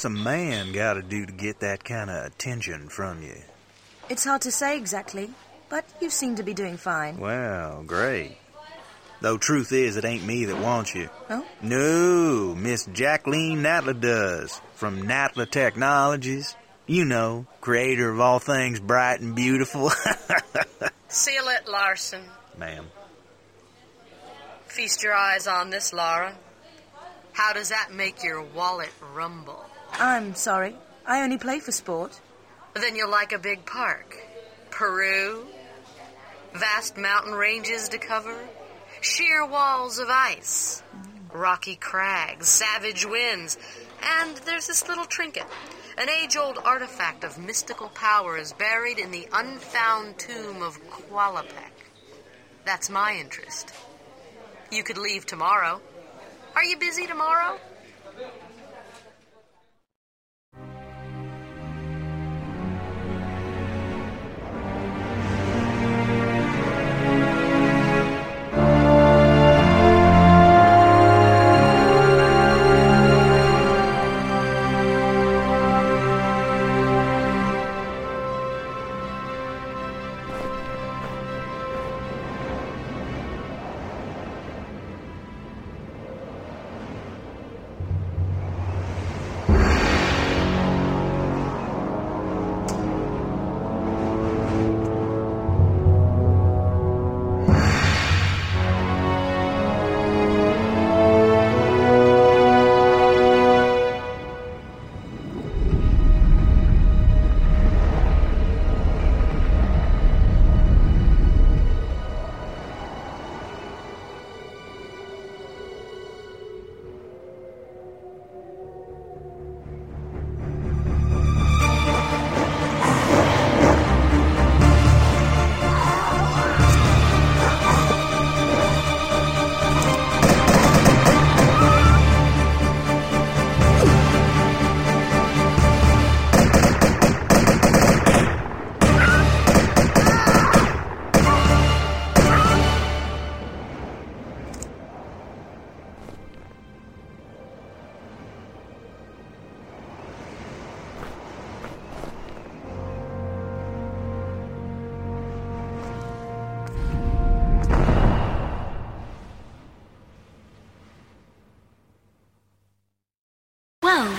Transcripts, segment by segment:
What's a man gotta do to get that kind of attention from you? It's hard to say exactly, but you seem to be doing fine. Well, great. Though truth is, it ain't me that wants you. Oh? No, Miss Jacqueline Natla does. From Natla Technologies. You know, creator of all things bright and beautiful. Seal it, Larson. Ma'am. Feast your eyes on this, Lara. How does that make your wallet rumble? I'm sorry. I only play for sport. Then you'll like a big park. Peru, vast mountain ranges to cover, sheer walls of ice, rocky crags, savage winds, and there's this little trinket. An age old artifact of mystical power is buried in the unfound tomb of Qualopec. That's my interest. You could leave tomorrow. Are you busy tomorrow?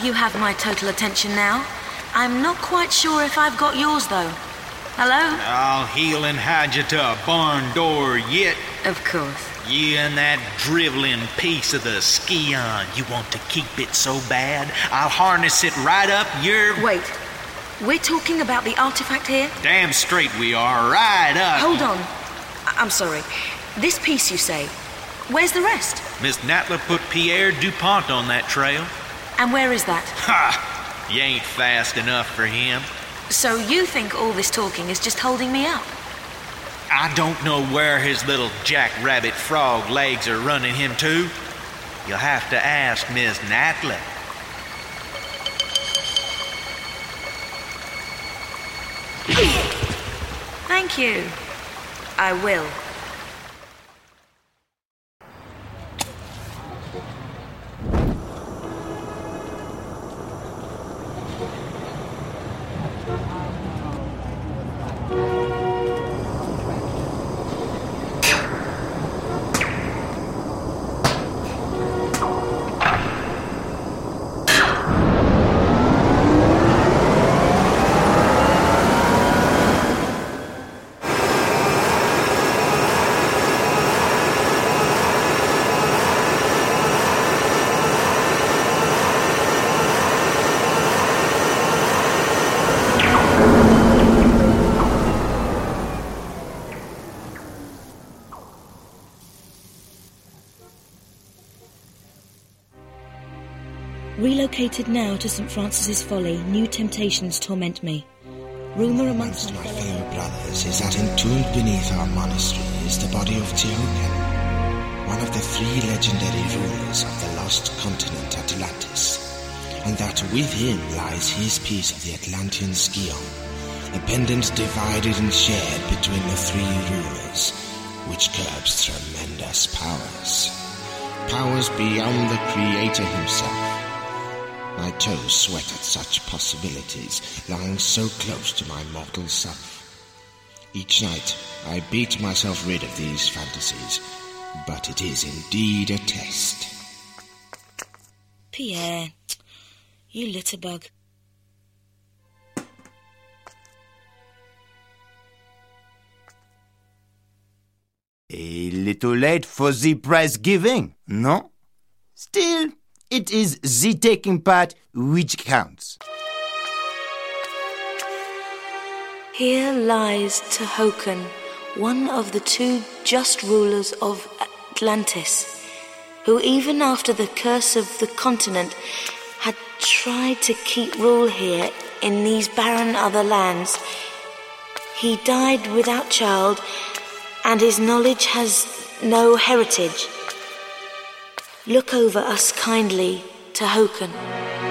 You have my total attention now. I'm not quite sure if I've got yours, though. Hello? I'll heel and hide you to a barn door yet. Of course. You and that driveling piece of the Scion. You want to keep it so bad? I'll harness it right up your... Wait. We're talking about the artifact here? Damn straight we are. Right up. Hold on. I- I'm sorry. This piece, you say. Where's the rest? Miss Natla put Pierre DuPont on that trail. And where is that? Ha! You ain't fast enough for him. So you think all this talking is just holding me up? I don't know where his little jackrabbit frog legs are running him to. You'll have to ask Miss Natla. Thank you. I will. Now to St. Francis's Folly, new temptations torment me. Rumour amongst my fellow brothers is that entombed beneath our monastery is the body of Tihocan, one of the three legendary rulers of the lost continent Atlantis, and that with him lies his piece of the Atlantean Scion, a pendant divided and shared between the three rulers, which curbs tremendous powers. Powers beyond the Creator himself. My toes sweat at such possibilities, lying so close to my mortal self. Each night I beat myself rid of these fantasies, but it is indeed a test. Pierre, you litterbug. A little late for the prize giving, no? Still, it is the taking part which counts. Here lies Tihocan, one of the two just rulers of Atlantis, who even after the curse of the continent had tried to keep rule here in these barren other lands. He died without child, and his knowledge has no heritage. Look over us kindly, Tihocan. I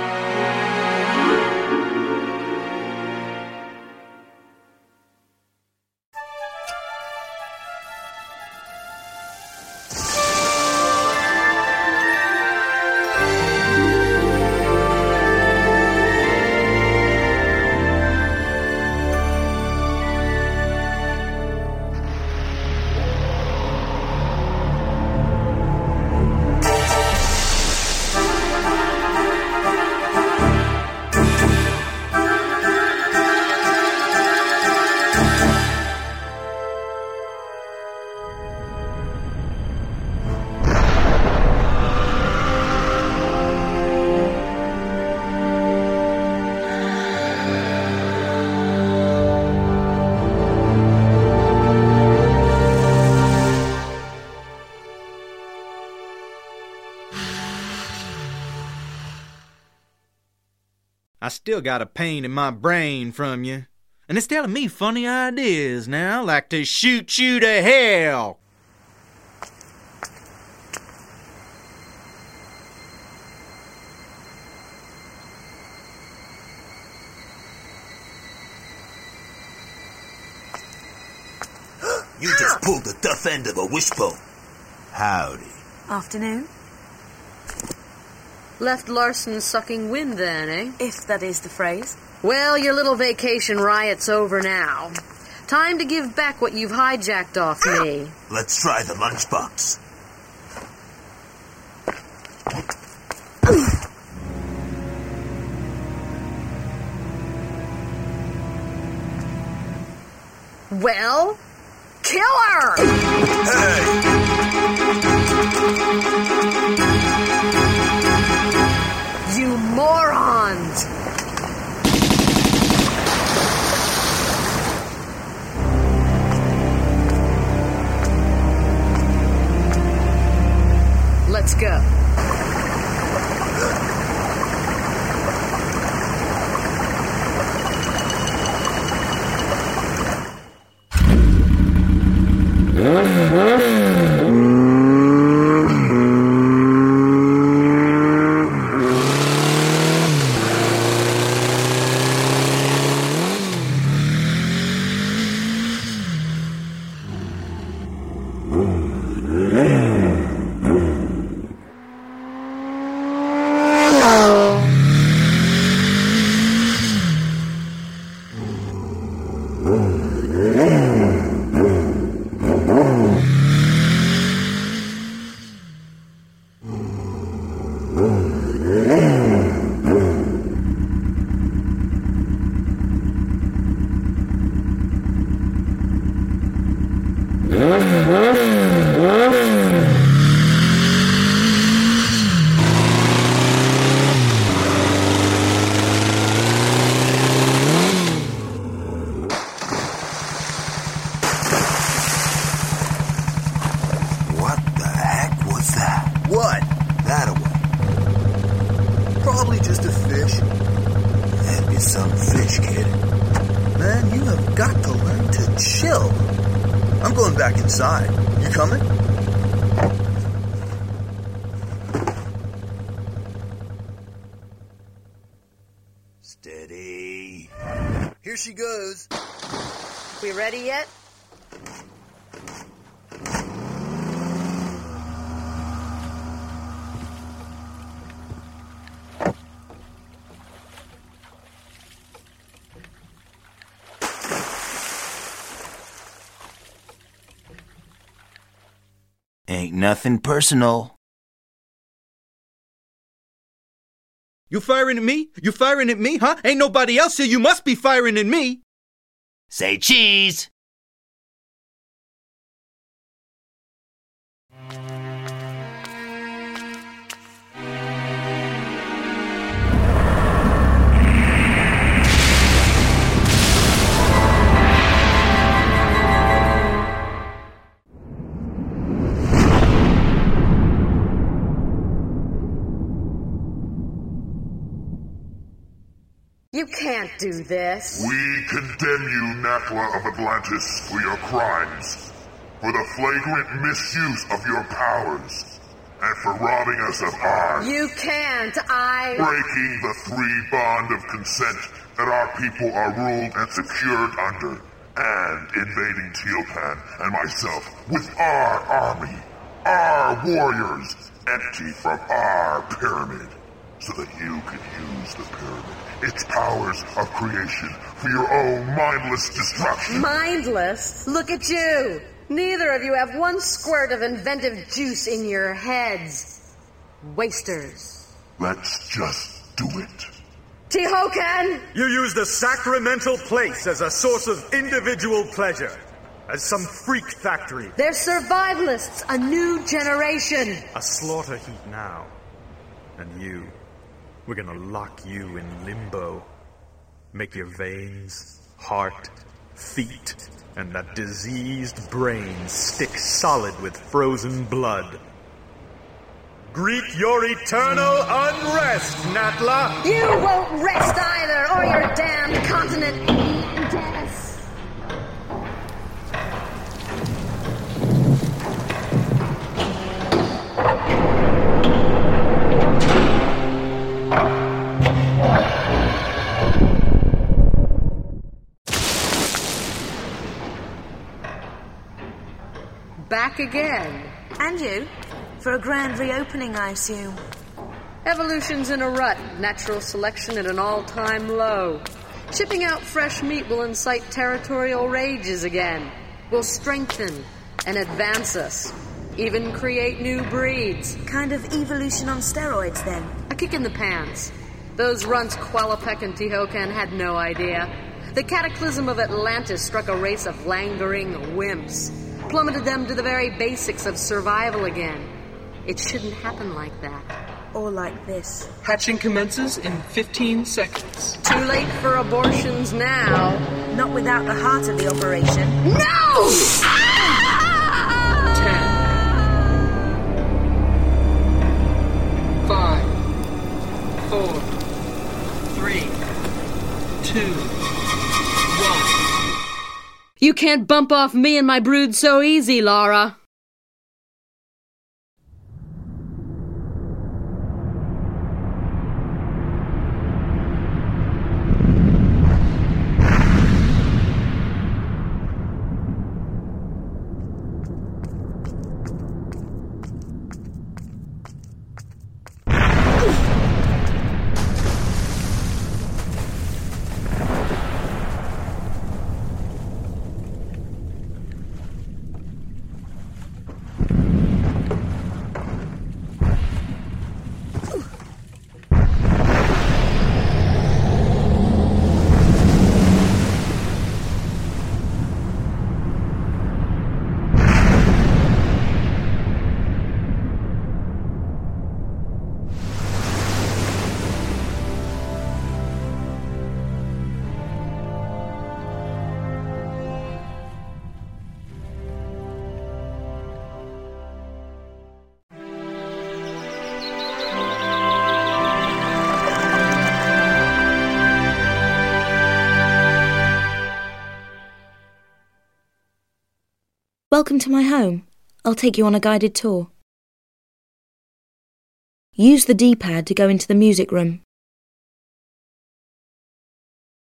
still got a pain in my brain from you. And it's telling me funny ideas now, like to shoot you to hell. You just pulled the tough end of a wishbone. Howdy. Afternoon, Left Larson sucking wind then, eh? if that is the phrase. Well, your little vacation riot's over now. Time to give back what you've hijacked off me. Let's try the lunchbox. Well, kill her! Hey! Let's go. What the heck was that? What? That away. Probably just a fish. That'd be some fish, kid. Man, you have got to learn to chill. I'm going back inside. You coming? Steady. Here she goes. We ready yet? Nothing personal. You firing at me? You firing at me, huh? Ain't nobody else here. You must be firing at me. Say cheese! Do this. We condemn you, Natla of Atlantis, for your crimes, for the flagrant misuse of your powers, and for robbing us of ours. You can't. I. Breaking the three bond of consent that our people are ruled and secured under, and invading Tihocan and myself with our army, our warriors, empty from our pyramid, so that you can use the pyramid, its powers of creation, for your own mindless destruction. Mindless? Look at you. Neither of you have one squirt of inventive juice in your heads. Wasters. Let's just do it. Tihocan! You use the sacramental place as a source of individual pleasure, as some freak factory. They're survivalists, a new generation. A slaughter heap now. And you, we're gonna lock you in limbo. Make your veins, heart, feet, and that diseased brain stick solid with frozen blood. Greet your eternal unrest, Natla! You won't rest either, or your damned continent again. And you? For a grand reopening, I assume. Evolution's in a rut, natural selection at an all time low. Shipping out fresh meat will incite territorial rages again, will strengthen and advance us, even create new breeds. Kind of evolution on steroids, then. A kick in the pants. Those runts Qualopec and Tihocan had no idea. The cataclysm of Atlantis struck a race of languoring wimps, plummeted them to the very basics of survival again. It shouldn't happen like that. Or like this. Hatching commences in 15 seconds. Too late for abortions now. Not without the heart of the operation. No! You can't bump off me and my brood so easy, Lara. Welcome to my home. I'll take you on a guided tour. Use the D pad to go into the music room.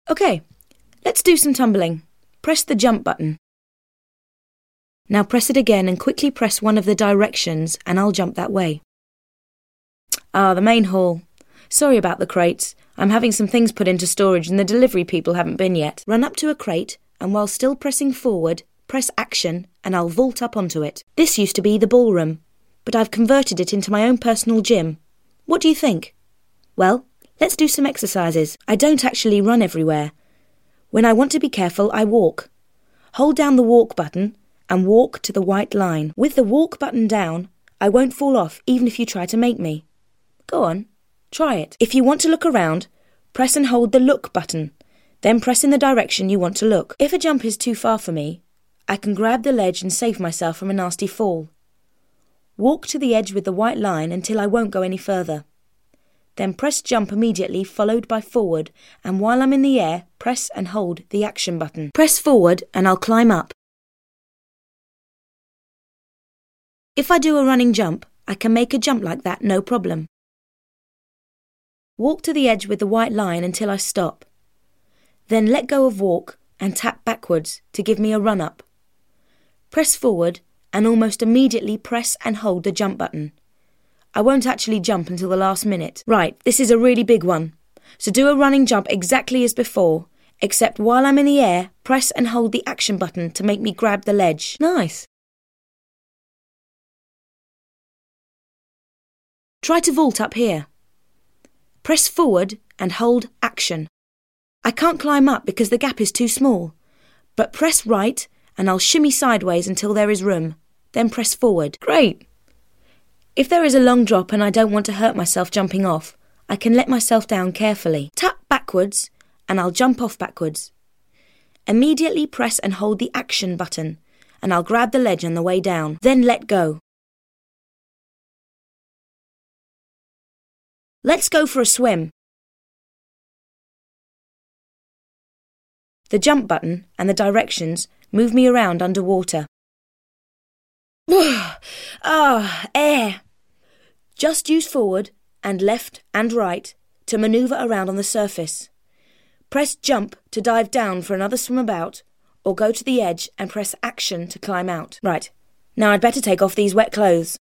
OK, let's do some tumbling. Press the jump button. Now press it again and quickly press one of the directions, and I'll jump that way. Ah, the main hall. Sorry about the crates. I'm having some things put into storage and the delivery people haven't been yet. Run up to a crate, and while still pressing forward, press action and I'll vault up onto it. This used to be the ballroom, but I've converted it into my own personal gym. What do you think? Well, let's do some exercises. I don't actually run everywhere. When I want to be careful, I walk. Hold down the walk button and walk to the white line. With the walk button down, I won't fall off even if you try to make me. Go on, try it. If you want to look around, press and hold the look button. Then press in the direction you want to look. If a jump is too far for me, I can grab the ledge and save myself from a nasty fall. Walk to the edge with the white line until I won't go any further. Then press jump immediately, followed by forward, and while I'm in the air, press and hold the action button. Press forward and I'll climb up. If I do a running jump, I can make a jump like that no problem. Walk to the edge with the white line until I stop. Then let go of walk and tap backwards to give me a run up. Press forward and almost immediately press and hold the jump button. I won't actually jump until the last minute. Right, this is a really big one. So do a running jump exactly as before, except while I'm in the air, press and hold the action button to make me grab the ledge. Nice. Try to vault up here. Press forward and hold action. I can't climb up because the gap is too small, but press right and I'll shimmy sideways until there is room. Then press forward. Great! If there is a long drop and I don't want to hurt myself jumping off, I can let myself down carefully. Tap backwards and I'll jump off backwards. Immediately press and hold the action button and I'll grab the ledge on the way down. Then let go. Let's go for a swim. The jump button and the directions move me around underwater. ah, air! Just use forward and left and right to manoeuvre around on the surface. Press jump to dive down for another swim about, or go to the edge and press action to climb out. Right, now I'd better take off these wet clothes.